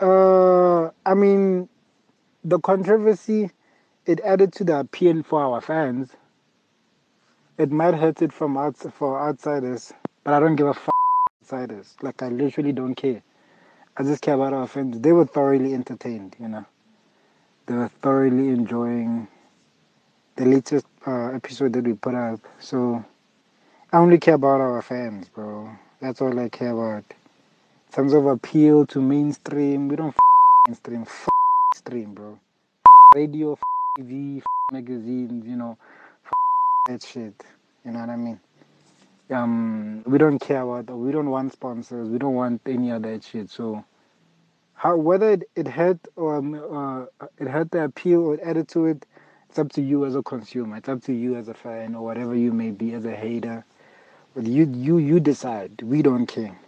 Uh, I mean, the controversy it added to the appeal for our fans. It might hurt it from outs for outsiders, but I don't give a f outsiders. Like I literally don't care. I just care about our fans. They were thoroughly entertained, you know. They were thoroughly enjoying the latest uh, episode that we put out. So I only care about our fans, bro. That's all I care about. Terms of appeal to mainstream, we don't mainstream, f- stream, bro. Radio, f- TV, f- magazines, you know, that shit. You know what I mean? Um, we don't care about. We don't want sponsors. We don't want any of that shit. So, how whether it, it hurt or um, uh, it hurt the appeal or it added to it, it's up to you as a consumer. It's up to you as a fan or whatever you may be as a hater. But you you you decide. We don't care.